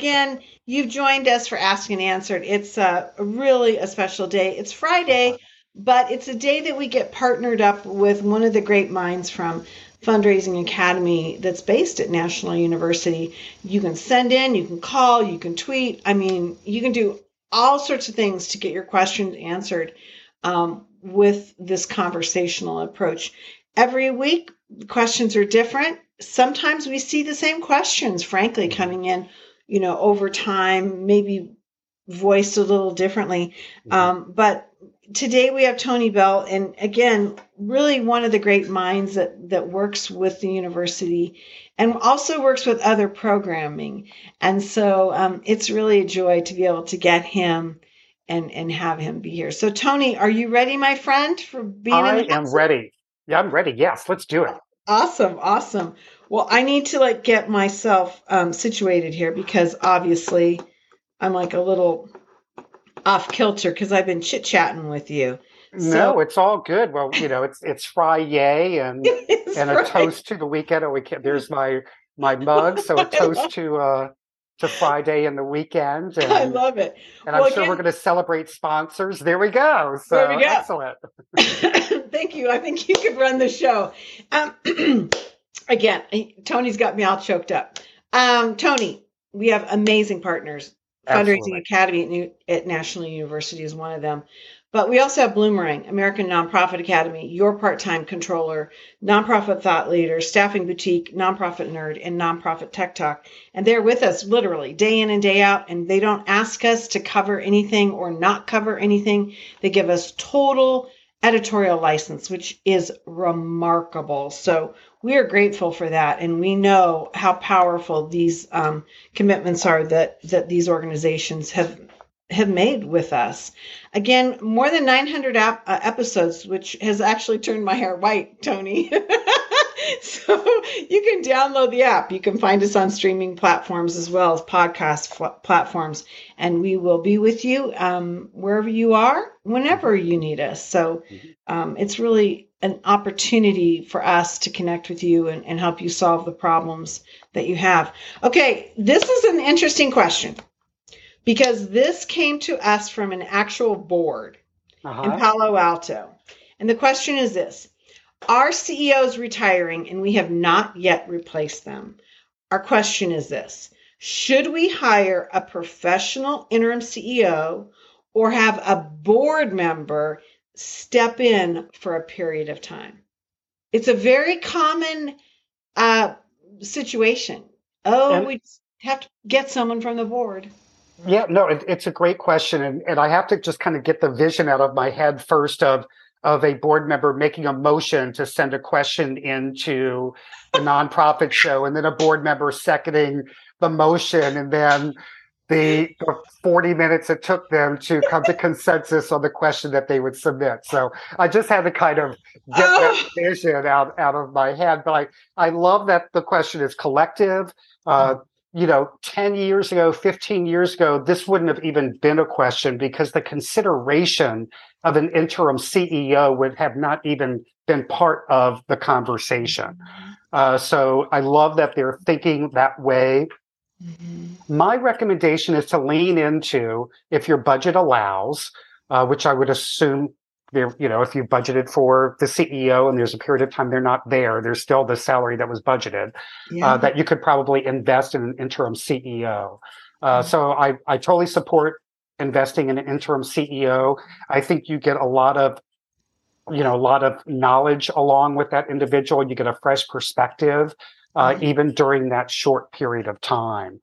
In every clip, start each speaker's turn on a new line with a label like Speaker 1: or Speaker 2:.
Speaker 1: again, you've joined us for Ask and Answered. It's a really a special day. It's Friday, but it's a day that we get partnered up with one of the great minds from Fundraising Academy that's based at National University. You can send in, you can call, you can tweet. I mean, you can do all sorts of things to get your questions answered um, with this conversational approach. Every week, questions are different. Sometimes we see the same questions, frankly, coming in, you know, over time, maybe voiced a little differently. Mm-hmm. Um, but today we have Tony Beall, and again, really one of the great minds that that works with the university and also works with other programming. And so um, it's really a joy to be able to get him and and have him be here. So Tony, are you ready, my friend, for being?
Speaker 2: I am ready. Yeah, I'm ready. Yes, let's do it.
Speaker 1: Awesome, awesome. Well, I need to like get myself um, situated here because obviously I'm like a little off kilter because I've been chit chatting with you.
Speaker 2: So, no, it's all good. Well, you know, it's it's Friday and and a toast to the weekend. Oh, we can, there's my my mug. So a toast to uh to Friday and the weekend. And,
Speaker 1: I love it.
Speaker 2: And well, I'm sure again, we're going to celebrate sponsors. There we go. So there we go. excellent.
Speaker 1: Thank you. I think you could run the show. Um, again, Tony's got me all choked up. Um, Tony, we have amazing partners. Absolutely. Fundraising Academy at National University is one of them. But we also have Bloomerang, American Nonprofit Academy, Your Part Time Controller, Nonprofit Thought Leader, Staffing Boutique, Nonprofit Nerd, and Nonprofit Tech Talk. And they're with us literally day in and day out. And they don't ask us to cover anything or not cover anything. They give us total editorial license, which is remarkable. So we are grateful for that. And we know how powerful these um, commitments are that, that these organizations have have made with us. Again, more than 900 ap- uh, episodes, which has actually turned my hair white, Tony. so you can download the app. You can find us on streaming platforms as well as podcast f- platforms, and we will be with you um, wherever you are, whenever you need us. So mm-hmm. um, it's really an opportunity for us to connect with you and, and help you solve the problems that you have. Okay, this is an interesting question because this came to us from an actual board uh-huh. in Palo Alto. And the question is this Our CEO is retiring and we have not yet replaced them. Our question is this Should we hire a professional interim CEO or have a board member step in for a period of time? It's a very common uh, situation. Oh, and- we have to get someone from the board.
Speaker 2: Yeah, no, it, it's a great question, and, and I have to just kind of get the vision out of my head first of of a board member making a motion to send a question into the nonprofit show, and then a board member seconding the motion, and then the, the 40 minutes it took them to come to consensus on the question that they would submit. So I just had to kind of get oh. that vision out, out of my head. But I, I love that the question is collective. Uh, you know, 10 years ago, 15 years ago, this wouldn't have even been a question because the consideration of an interim CEO would have not even been part of the conversation. Mm-hmm. Uh, so I love that they're thinking that way. Mm-hmm. My recommendation is to lean into, if your budget allows, uh, which I would assume there, you know, if you budgeted for the CEO and there's a period of time they're not there, there's still the salary that was budgeted, uh, yeah. uh, that you could probably invest in an interim CEO. Uh, mm-hmm. So I, I totally support investing in an interim CEO. I think you get a lot of, you know, a lot of knowledge along with that individual. You get a fresh perspective, uh, mm-hmm. even during that short period of time.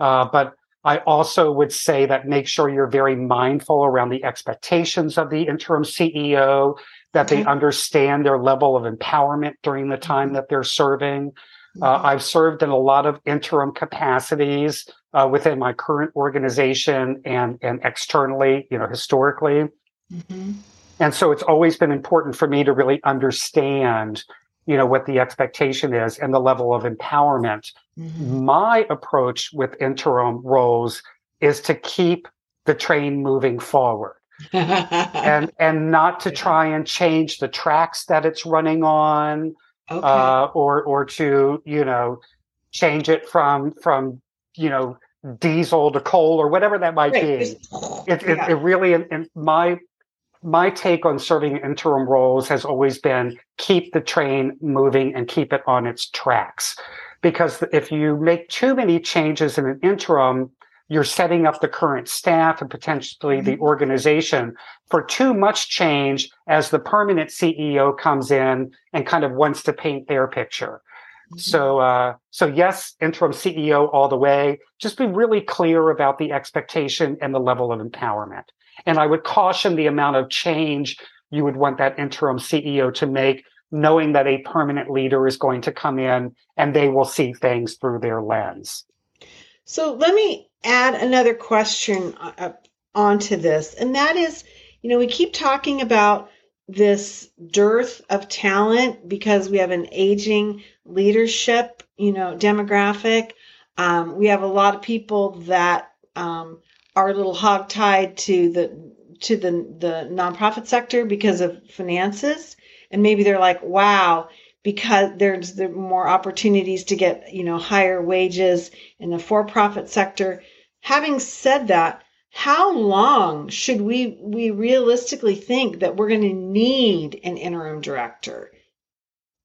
Speaker 2: Uh, but I also would say that make sure you're very mindful around the expectations of the interim CEO, that okay. they understand their level of empowerment during the time that they're serving. Uh, mm-hmm. I've served in a lot of interim capacities uh, within my current organization and and externally, you know, historically. Mm-hmm. And so it's always been important for me to really understand you know what the expectation is and the level of empowerment mm-hmm. my approach with interim roles is to keep the train moving forward and and not to try and change the tracks that it's running on okay. uh, or or to you know change it from from you know diesel to coal or whatever that might right. be. It, yeah. it, it, really, in my my take on serving interim roles has always been keep the train moving and keep it on its tracks. Because if you make too many changes in an interim, you're setting up the current staff and potentially the mm-hmm. organization for too much change as the permanent CEO comes in and kind of wants to paint their picture. Mm-hmm. So, uh, so yes, interim CEO all the way. Just be really clear about the expectation and the level of empowerment. And I would caution the amount of change you would want that interim CEO to make, knowing that a permanent leader is going to come in and they will see things through their lens.
Speaker 1: So let me add another question uh, onto this, and that is, you know, we keep talking about this dearth of talent because we have an aging leadership, you know, demographic. Um, we have a lot of people that um, are a little hogtied to the to the the nonprofit sector because of finances, and maybe they're like, wow, because there's the more opportunities to get you know higher wages in the for-profit sector. Having said that how long should we we realistically think that we're going to need an interim director?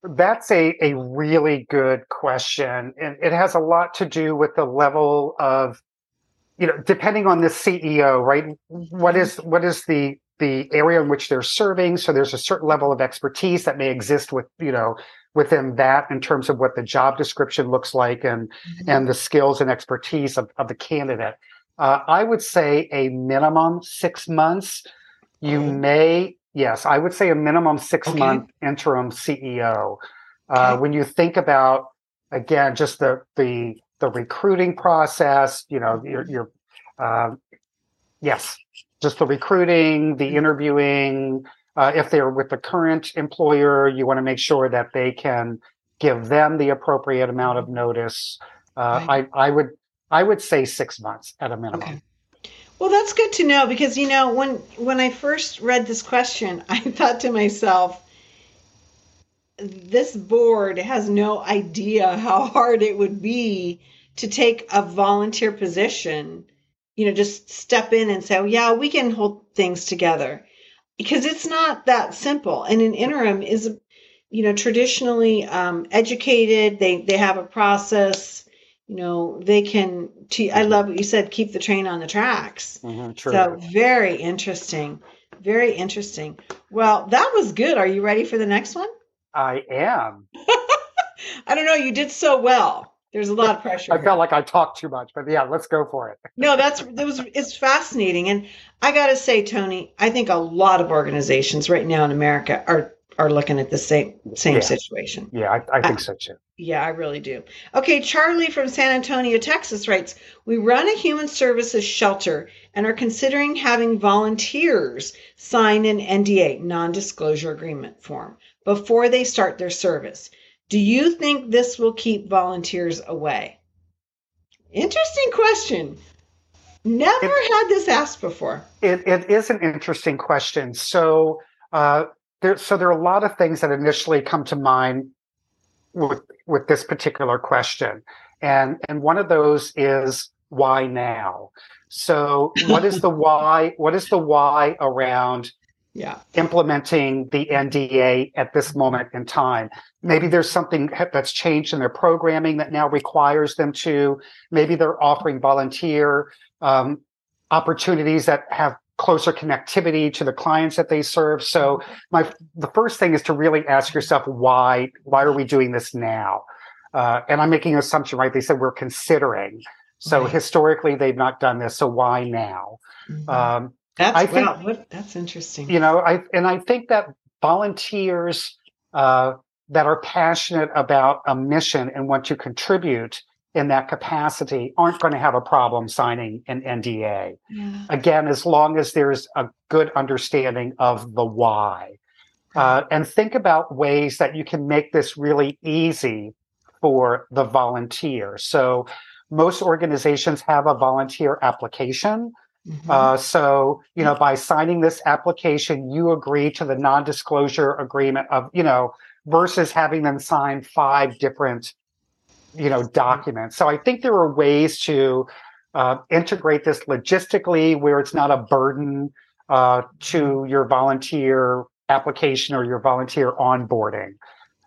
Speaker 2: That's a, a really good question and it has a lot to do with the level of you know depending on the ceo right? What mm-hmm. is what is the the area in which they're serving. So there's a certain level of expertise that may exist with, you know, within that in terms of what the job description looks like and mm-hmm. and the skills and expertise of, of the candidate. Uh, I would say a minimum six months. You okay. may, yes, I would say a minimum six okay. month interim CEO. Uh, okay. When you think about again, just the the the recruiting process, you know, your your uh, yes, just the recruiting, the mm-hmm. interviewing. Uh, if they're with the current employer, you want to make sure that they can give them the appropriate amount of notice. Uh, right. I, I would I would say six months at a minimum. Okay.
Speaker 1: Well, that's good to know because you know when when I first read this question, I thought to myself, this board has no idea how hard it would be to take a volunteer position you know, just step in and say, oh, yeah, we can hold things together because it's not that simple. And an interim is, you know, traditionally um, educated. They, they have a process, you know, they can, te- I love what you said, keep the train on the tracks. Mm-hmm, so very interesting. Very interesting. Well, that was good. Are you ready for the next one?
Speaker 2: I am.
Speaker 1: I don't know. You did so well. There's a lot of pressure.
Speaker 2: I here. felt like I talked too much, but yeah, let's go for it.
Speaker 1: no, that's it was it's fascinating, and I got to say, Tony, I think a lot of organizations right now in America are are looking at the same same
Speaker 2: yeah.
Speaker 1: situation.
Speaker 2: Yeah, I, I think I, so too.
Speaker 1: Yeah, I really do. Okay, Charlie from San Antonio, Texas writes, "We run a human services shelter and are considering having volunteers sign an NDA, non-disclosure agreement form, before they start their service." Do you think this will keep volunteers away? Interesting question. Never it, had this asked before.
Speaker 2: It, it is an interesting question. So, uh, there, so there are a lot of things that initially come to mind with with this particular question, and and one of those is why now. So, what is the why? What is the why around
Speaker 1: yeah.
Speaker 2: implementing the NDA at this moment in time. Maybe there's something that's changed in their programming that now requires them to. Maybe they're offering volunteer um, opportunities that have closer connectivity to the clients that they serve. So my the first thing is to really ask yourself why why are we doing this now? Uh, and I'm making an assumption, right? They said we're considering. So right. historically, they've not done this. So why now?
Speaker 1: Mm-hmm. Um, that's I think, wow, what, that's interesting.
Speaker 2: You know, I and I think that volunteers uh, that are passionate about a mission and want to contribute in that capacity aren't going to have a problem signing an NDA. Yeah. Again, as long as there's a good understanding of the why. Uh, and think about ways that you can make this really easy for the volunteer. So most organizations have a volunteer application Mm-hmm. Uh, so, you know, by signing this application, you agree to the non-disclosure agreement of, you know, versus having them sign five different, you know, documents. So I think there are ways to uh, integrate this logistically where it's not a burden uh, to your volunteer application or your volunteer onboarding.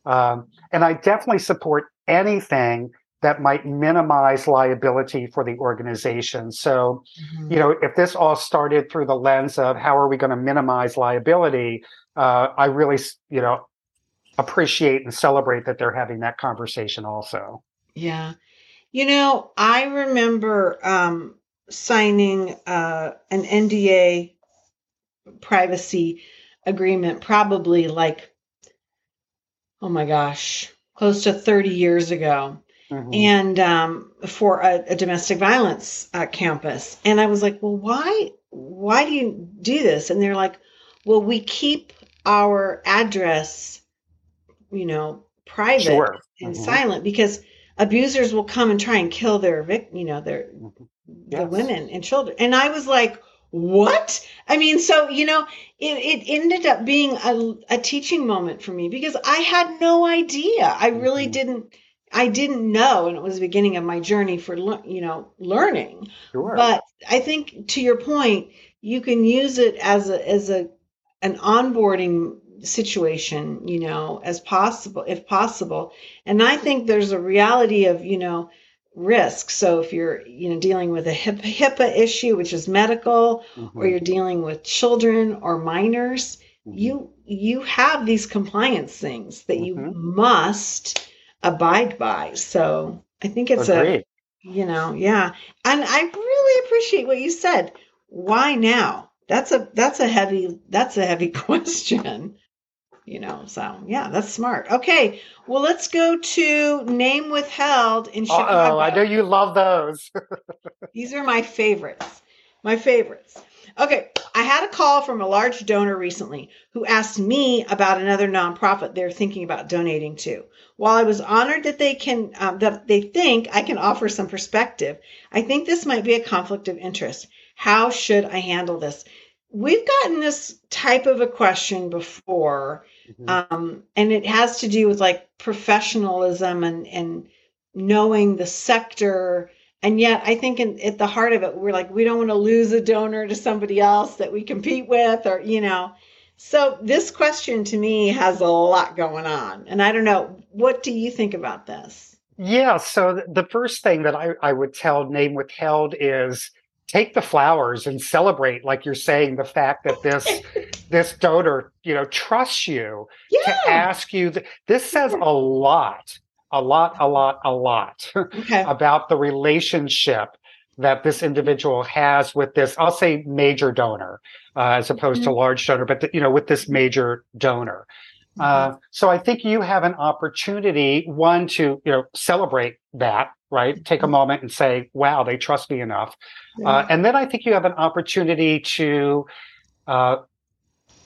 Speaker 2: Um, and I definitely support anything that might minimize liability for the organization. So, mm-hmm. you know, if this all started through the lens of how are we going to minimize liability, uh, I really, you know, appreciate and celebrate that they're having that conversation also.
Speaker 1: Yeah. You know, I remember um, signing uh, an NDA privacy agreement probably like, oh my gosh, close to 30 years ago. Mm-hmm. And um, for a, a domestic violence uh, campus, and I was like, "Well, why? Why do you do this?" And they're like, "Well, we keep our address, you know, private sure. and mm-hmm. silent because abusers will come and try and kill their victim, you know, their mm-hmm. yes. the women and children." And I was like, what i mean so you know it, it ended up being a, a teaching moment for me because i had no idea i really mm-hmm. didn't i didn't know and it was the beginning of my journey for you know learning sure. but i think to your point you can use it as a as a an onboarding situation you know as possible if possible and i think there's a reality of you know risk. So if you're, you know, dealing with a HIPAA issue, which is medical, mm-hmm. or you're dealing with children or minors, mm-hmm. you you have these compliance things that you mm-hmm. must abide by. So I think it's Agreed. a, you know, yeah. And I really appreciate what you said. Why now? That's a that's a heavy that's a heavy question you know so yeah that's smart okay well let's go to name withheld in chicago
Speaker 2: oh i know you love those
Speaker 1: these are my favorites my favorites okay i had a call from a large donor recently who asked me about another nonprofit they're thinking about donating to while i was honored that they can um, that they think i can offer some perspective i think this might be a conflict of interest how should i handle this we've gotten this type of a question before Mm-hmm. Um, and it has to do with like professionalism and, and knowing the sector. And yet, I think in, at the heart of it, we're like, we don't want to lose a donor to somebody else that we compete with, or, you know. So, this question to me has a lot going on. And I don't know, what do you think about this?
Speaker 2: Yeah. So, the first thing that I, I would tell Name Withheld is take the flowers and celebrate like you're saying the fact that this this donor you know trusts you yeah. to ask you th- this says a lot a lot a lot a lot okay. about the relationship that this individual has with this i'll say major donor uh, as opposed mm-hmm. to large donor but the, you know with this major donor uh, mm-hmm. so I think you have an opportunity, one, to you know celebrate that, right? Take a mm-hmm. moment and say, "Wow, they trust me enough," yeah. uh, and then I think you have an opportunity to uh,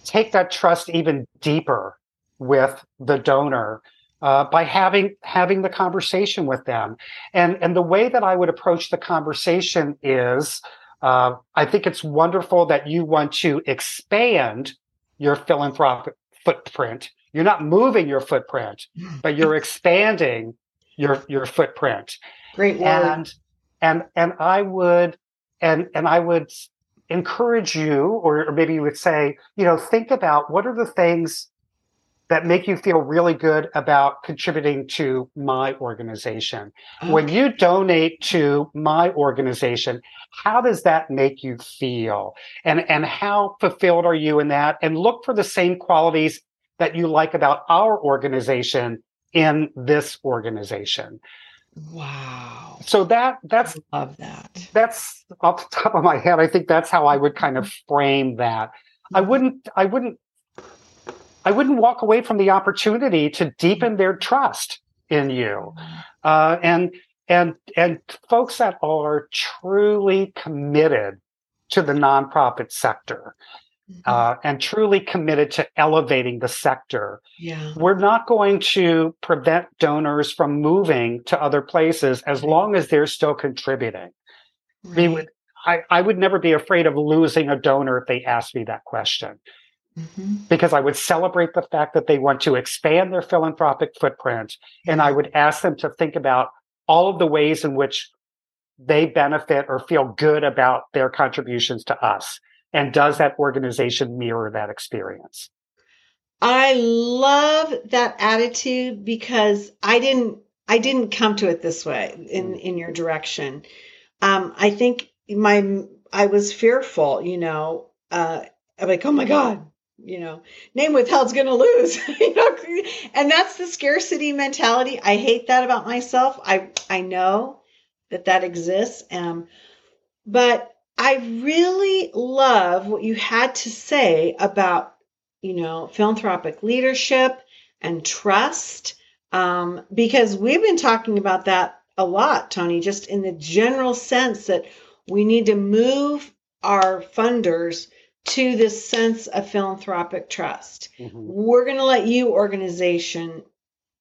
Speaker 2: take that trust even deeper with the donor uh, by having having the conversation with them. And and the way that I would approach the conversation is, uh, I think it's wonderful that you want to expand your philanthropic footprint you're not moving your footprint, but you're expanding your your footprint.
Speaker 1: Great word.
Speaker 2: And and and I would and and I would encourage you, or, or maybe you would say, you know, think about what are the things that make you feel really good about contributing to my organization. Okay. When you donate to my organization, how does that make you feel? And, and how fulfilled are you in that? And look for the same qualities that you like about our organization in this organization.
Speaker 1: Wow.
Speaker 2: So that that's
Speaker 1: I love that.
Speaker 2: That's off the top of my head. I think that's how I would kind of frame that. I mm-hmm. wouldn't I wouldn't I wouldn't walk away from the opportunity to deepen their trust in you. Uh, and and and folks that are truly committed to the nonprofit sector Mm-hmm. uh, and truly committed to elevating the sector.
Speaker 1: Yeah.
Speaker 2: We're not going to prevent donors from moving to other places as long as they're still contributing. Right. would, I, I would never be afraid of losing a donor if they asked me that question. Mm-hmm. Because I would celebrate the fact that they want to expand their philanthropic footprint. And I would ask them to think about all of the ways in which they benefit or feel good about their contributions to us? And does that organization mirror that experience?
Speaker 1: I love that attitude because I didn't I didn't come to it this way in in your direction. Um, I think my I was fearful, you know, uh, I'm like, oh my god, you know, name withheld's going to lose, you know, and that's the scarcity mentality. I hate that about myself. I I know that that exists, um, but I really love what you had to say about you know philanthropic leadership and trust um, because we've been talking about that a lot, Tony, just in the general sense that we need to move our funders to this sense of philanthropic trust. Mm-hmm. We're going to let you organization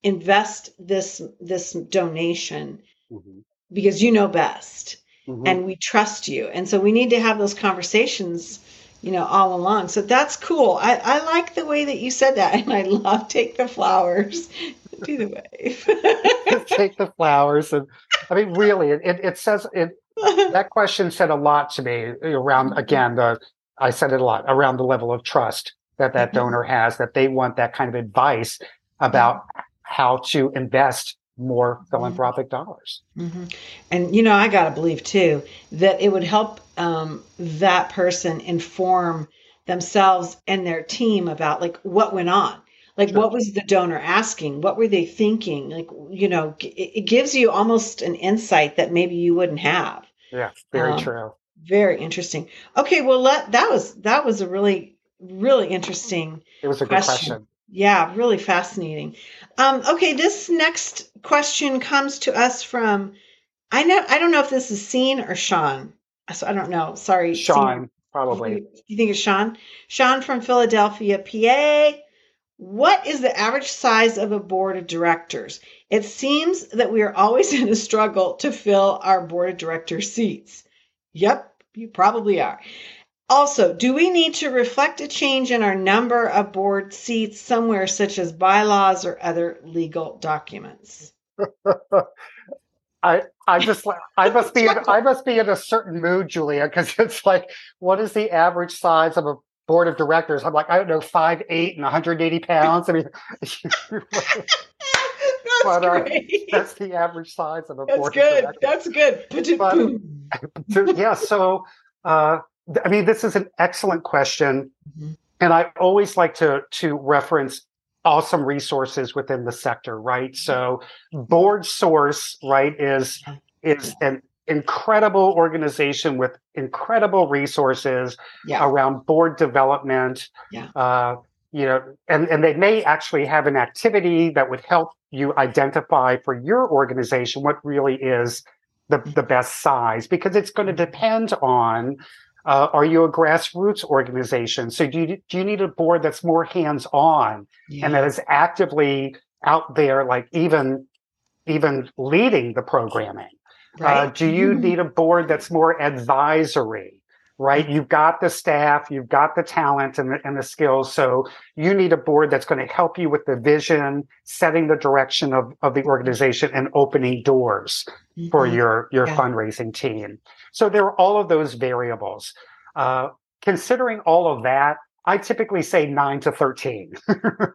Speaker 1: invest this this donation mm-hmm. because you know best mm-hmm. and we trust you. And so we need to have those conversations you know, all along. So that's cool. I, I like the way that you said that. And I love take the flowers, do the wave.
Speaker 2: take the flowers. And I mean, really, it, it says it, that question said a lot to me around, mm-hmm. again, the, I said it a lot around the level of trust that that mm-hmm. donor has, that they want that kind of advice about mm-hmm. how to invest more mm-hmm. philanthropic dollars.
Speaker 1: Mm-hmm. And you know, I got to believe too that it would help um, that person inform themselves and their team about like what went on. Like sure. what was the donor asking? What were they thinking? Like you know, it, it gives you almost an insight that maybe you wouldn't have.
Speaker 2: Yeah, very um, true.
Speaker 1: Very interesting. Okay, well, let, that was that was a really really interesting.
Speaker 2: It was a good question.
Speaker 1: Yeah, really fascinating. Um, okay, this next question comes to us from I know I don't know if this is Scene or Sean. So I don't know. Sorry,
Speaker 2: Sean. Scene. Probably.
Speaker 1: You, you think it's Sean? Sean from Philadelphia, PA. What is the average size of a board of directors? It seems that we are always in a struggle to fill our board of director seats. Yep, you probably are. Also, do we need to reflect a change in our number of board seats somewhere, such as bylaws or other legal documents?
Speaker 2: I I just I must be in, I must be in a certain mood, Julia, because it's like, what is the average size of a board of directors? I'm like, I don't know, five eight and 180 pounds. I mean, but, uh, that's the average size of a
Speaker 1: that's
Speaker 2: board.
Speaker 1: Good. That's good. That's good.
Speaker 2: Yeah. So uh, I mean, this is an excellent question. Mm-hmm. And I always like to to reference awesome resources within the sector, right? So BoardSource, right, is is an incredible organization with incredible resources yeah. around board development.
Speaker 1: Yeah. Uh,
Speaker 2: you know, and, and they may actually have an activity that would help you identify for your organization what really is the, the best size because it's going to mm-hmm. depend on uh, are you a grassroots organization? So do you, do you need a board that's more hands on yeah. and that is actively out there, like even even leading the programming? Uh, right. Uh, do you mm-hmm. need a board that's more advisory? Right, you've got the staff, you've got the talent and the, and the skills. So you need a board that's going to help you with the vision, setting the direction of, of the organization, and opening doors mm-hmm. for your your yeah. fundraising team. So there are all of those variables. Uh, considering all of that, I typically say nine to thirteen.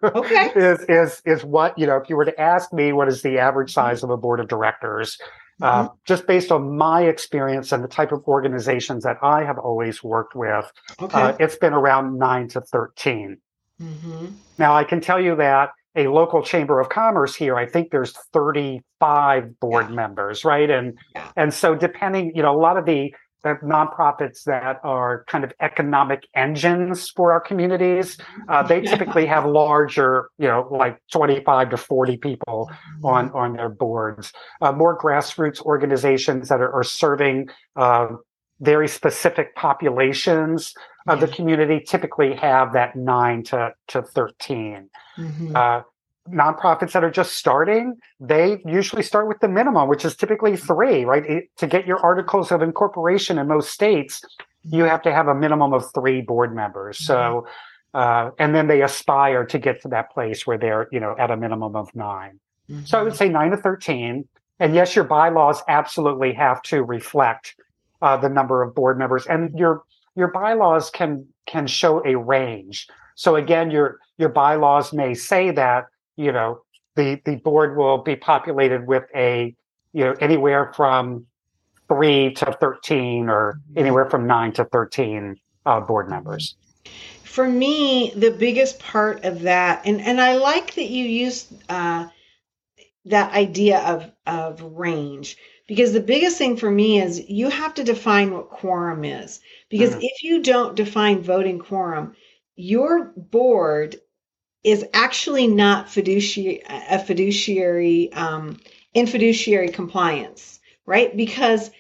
Speaker 1: okay,
Speaker 2: is is is what you know? If you were to ask me, what is the average mm-hmm. size of a board of directors? Uh, mm-hmm. Uh, just based on my experience and the type of organizations that I have always worked with, okay. uh, it's been around nine to 13. Mm-hmm. Now, I can tell you that a local chamber of commerce here, I think there's 35 board yeah. members, right? And yeah. and so depending, you know, a lot of the, the nonprofits that are kind of economic engines for our communities, uh, they typically have larger, you know, like 25 to 40 people mm-hmm. on on their boards. Uh, more grassroots organizations that are, are serving uh, very specific populations of the community typically have that nine to, to 13. Mm-hmm. Nonprofits that are just starting, they usually start with the minimum, which is typically three, right? It, to get your articles of incorporation in most states, you have to have a minimum of three board members. Mm-hmm. So, uh, and then they aspire to get to that place where they're, you know, at a minimum of 9 mm-hmm. So I would say nine to 13. and yes, your bylaws absolutely have to reflect uh, the number of board members, and your your bylaws can can show a range. So again, your your bylaws may say that you know the the board will be populated with a you know anywhere from three to thirteen, or mm-hmm. anywhere from nine to thirteen uh, board members.
Speaker 1: For me, the biggest part of that, and and I like that you use uh, that idea of of range because the biggest thing for me is you have to define what quorum is because mm. if you don't define voting quorum your board is actually not fiduciary a fiduciary um, in fiduciary compliance right because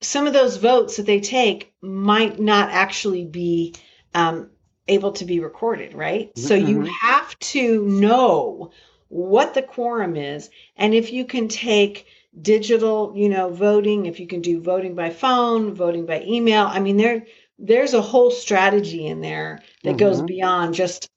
Speaker 1: some of those votes that they take might not actually be um, able to be recorded right mm-hmm. so you mm-hmm. have to know what the quorum is and if you can take digital you know voting if you can do voting by phone voting by email i mean there there's a whole strategy in there that mm-hmm. goes beyond just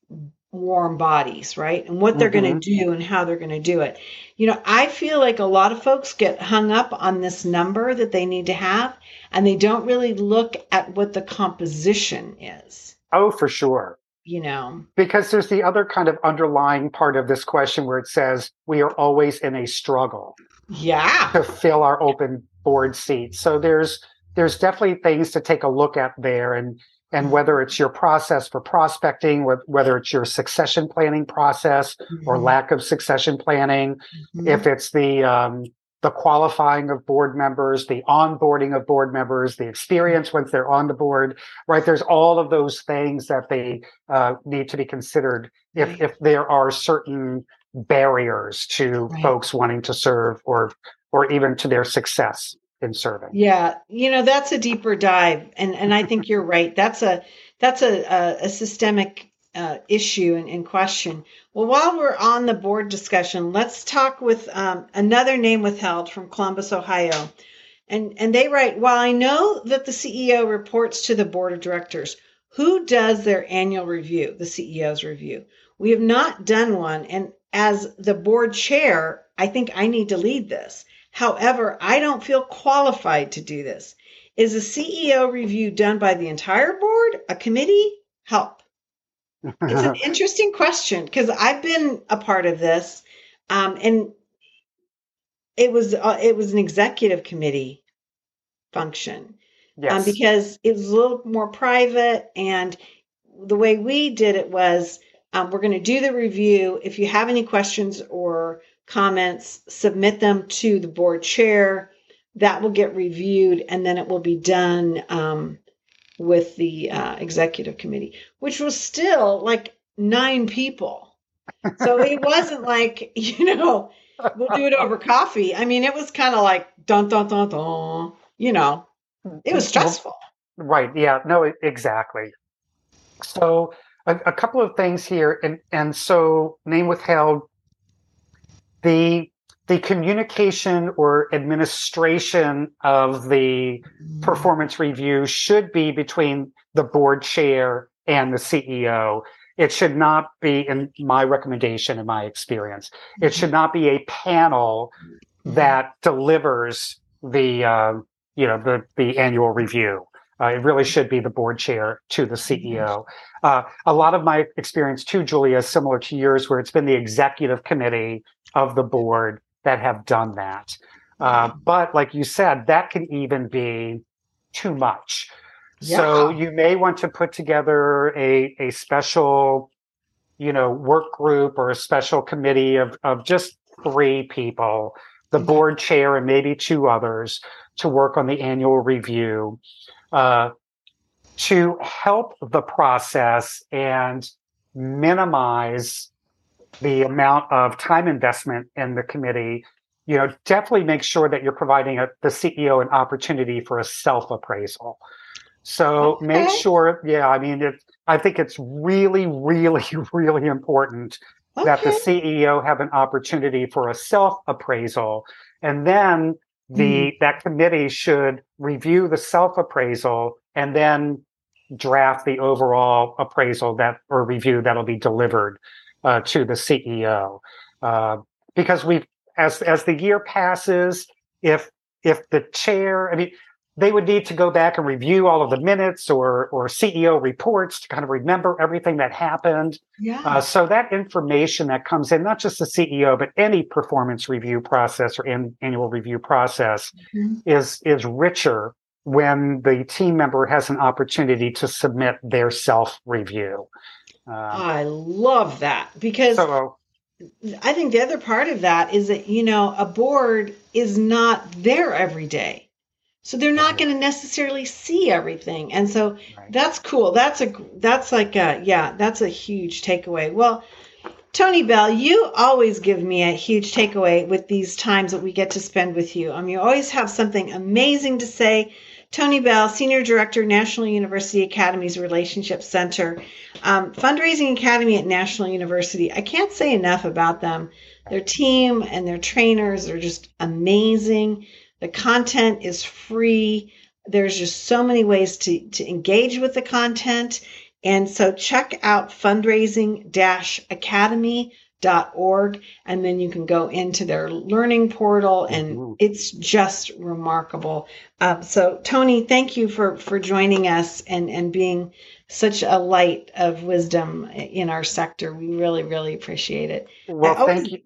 Speaker 1: warm bodies right? And what they're mm-hmm. going to do and how they're going to do it. You know i feel like a lot of folks get hung up on this number that they need to have and they don't really look at what the composition is.
Speaker 2: Oh for sure.
Speaker 1: You know?
Speaker 2: Because there's the other kind of underlying part of this question where it says we are always in a struggle
Speaker 1: yeah.
Speaker 2: to fill our open board seats. So there's there's definitely things to take a look at there and and whether it's your process for prospecting whether it's your succession planning process mm-hmm. or lack of succession planning mm-hmm. if it's the um, the qualifying of board members, the onboarding of board members, the experience once they're on the board, right? There's all of those things that they uh, need to be considered if right. if there are certain barriers to right. folks wanting to serve or or even to their success in serving.
Speaker 1: Yeah, you know that's a deeper dive, and and I think you're right. That's a that's a a, a systemic uh, issue and, and, question. Well, while we're on the board discussion, let's talk with um, another name withheld from Columbus, Ohio. And, and they write, while I know that the CEO reports to the board of directors, who does their annual review, the CEO's review? We have not done one. And as the board chair, I think I need to lead this. However, I don't feel qualified to do this. Is a CEO review done by the entire board, a committee? Help it's an interesting question because I've been a part of this, um, and it was uh, it was an executive committee function um, yes. um, because it was a little more private, and the way we did it was um, we're going to do the review. If you have any questions or comments, submit them to the board chair. That will get reviewed, and then it will be done um, with the uh, executive committee, which was still like nine people. So it wasn't like, you know, we'll do it over coffee. I mean, it was kind of like dun dun dun dun, you know, it was stressful.
Speaker 2: Right. Yeah. No, exactly. So a, a couple of things here. And, and so name withheld, the the communication or administration of the performance review should be between the board chair and the CEO. It should not be, in my recommendation, in my experience, it should not be a panel that delivers the uh, you know the the annual review. Uh, it really should be the board chair to the CEO. Uh, a lot of my experience too, Julia, is similar to yours, where it's been the executive committee of the board that have done that. Uh, but like you said, that can even be too much. Yeah. So you may want to put together a, a special, you know, work group or a special committee of, of just three people, the mm-hmm. board chair and maybe two others to work on the annual review uh, to help the process and minimize the amount of time investment in the committee, you know, definitely make sure that you're providing a, the CEO an opportunity for a self appraisal. So okay. make sure, yeah, I mean, it, I think it's really, really, really important okay. that the CEO have an opportunity for a self appraisal, and then the mm. that committee should review the self appraisal and then draft the overall appraisal that or review that'll be delivered uh, to the CEO uh, because we've as as the year passes, if if the chair, I mean, they would need to go back and review all of the minutes or or CEO reports to kind of remember everything that happened.
Speaker 1: Yeah.
Speaker 2: Uh, so that information that comes in, not just the CEO, but any performance review process or in, annual review process,
Speaker 1: Mhm.
Speaker 2: is is richer when the team member has an opportunity to submit their self review. Uh,
Speaker 1: I love that because
Speaker 2: so
Speaker 1: I think the other part of that is that, you know, a board is not there every day. So they're not
Speaker 2: Right.
Speaker 1: going to necessarily see everything. And so
Speaker 2: right.
Speaker 1: that's cool. That's a, that's like a, yeah, that's a huge takeaway. Well, Tony Beall, you always give me a huge takeaway with these times that we get to spend with you. Mean, you always have something amazing to say. Tony Beall, Senior Director, National University Academy's Relationship Center, um, Fundraising Academy at National University. I can't say enough about them. Their team and their trainers are just amazing. The content is free. There's just so many ways to, to engage with the content. And so check out fundraising academy.org and then you can go into their learning portal and it's just remarkable. Um, so Tony, thank you for, for joining us and, and being such a light of wisdom in our sector. We really, really appreciate it.
Speaker 2: Well,
Speaker 1: I
Speaker 2: thank you.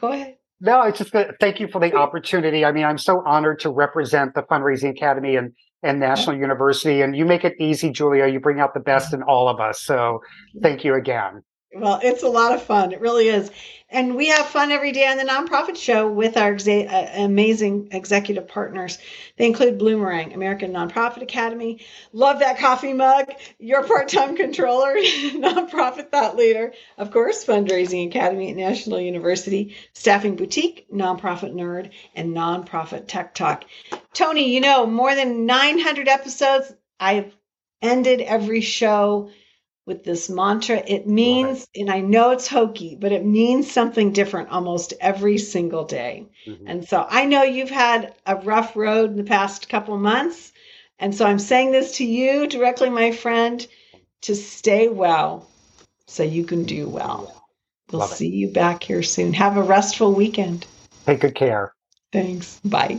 Speaker 1: Go ahead.
Speaker 2: No, it's just that thank you for the opportunity. I mean, I'm so honored to represent the Fundraising Academy and, and National University, and you make it easy, Julia. You bring out the best in all of us. So thank you again.
Speaker 1: Well, it's a lot of fun. It really is. And we have fun every day on the nonprofit show with our exa- uh, amazing executive partners. They include Bloomerang, American Nonprofit Academy. Love that coffee mug. Your part time controller, nonprofit thought leader. Of course, Fundraising Academy at National University, Staffing Boutique, Nonprofit Nerd, and Nonprofit Tech Talk. Tony, you know, more than 900 episodes. I've ended every show with this mantra. It means, and I know it's hokey, but it means something different almost every single day.
Speaker 2: Mhm.
Speaker 1: And so I know you've had a rough road in the past couple months. And so I'm saying this to you directly, my friend, to stay well so you can do well. We'll
Speaker 2: Love it.
Speaker 1: see you back here soon. Have a restful weekend.
Speaker 2: Take good care.
Speaker 1: Thanks. Bye.